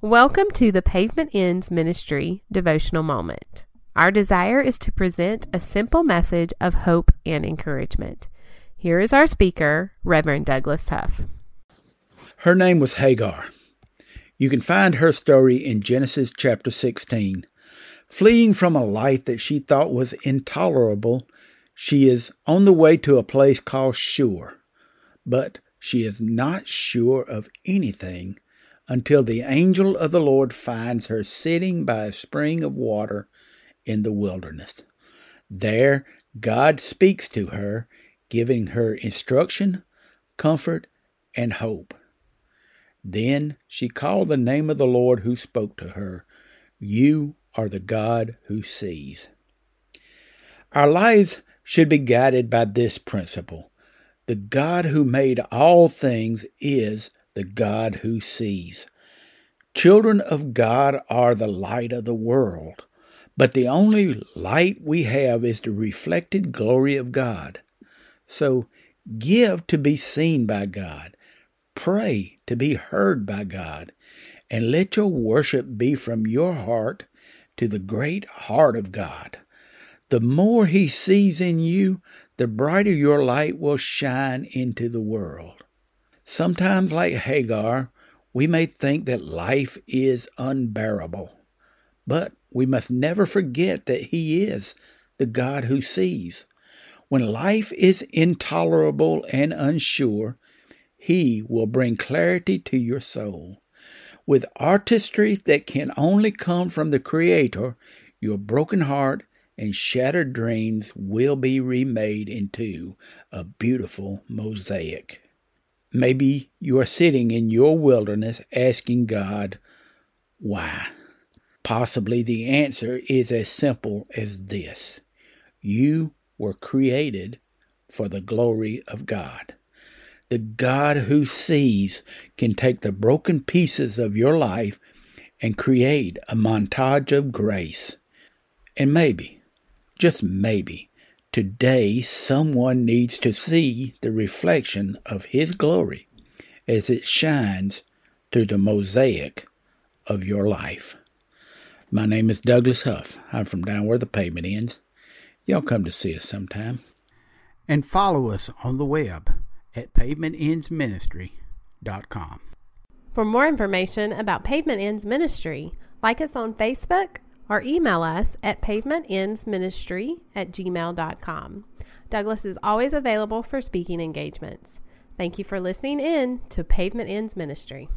Welcome to the Pavement Ends Ministry devotional moment. Our desire is to present a simple message of hope and encouragement. Here is our speaker, Reverend Douglas Huff. Her name was Hagar. You can find her story in Genesis chapter 16. Fleeing from a life that she thought was intolerable, she is on the way to a place called Shur. But she is not sure of anything until the angel of the Lord finds her sitting by a spring of water in the wilderness. There, God speaks to her, giving her instruction, comfort, and hope. Then she called the name of the Lord who spoke to her. You are the God who sees. Our lives should be guided by this principle. The God who made all things is the God who sees. Children of God are the light of the world, but the only light we have is the reflected glory of God. So give to be seen by God, pray to be heard by God, and let your worship be from your heart to the great heart of God. The more He sees in you, the brighter your light will shine into the world. Sometimes, like Hagar, we may think that life is unbearable, but we must never forget that He is the God who sees. When life is intolerable and unsure, He will bring clarity to your soul. With artistry that can only come from the Creator, your broken heart and shattered dreams will be remade into a beautiful mosaic. Maybe you are sitting in your wilderness asking God, why? Possibly the answer is as simple as this You were created for the glory of God. The God who sees can take the broken pieces of your life and create a montage of grace. And maybe, just maybe, Today, someone needs to see the reflection of His glory as it shines through the mosaic of your life. My name is Douglas Huff. I'm from down where the pavement ends. Y'all come to see us sometime. And follow us on the web at pavementendsministry.com. For more information about Pavement Ends Ministry, like us on Facebook or email us at pavementendsministry at gmail.com. Douglas is always available for speaking engagements. Thank you for listening in to Pavement Ends Ministry.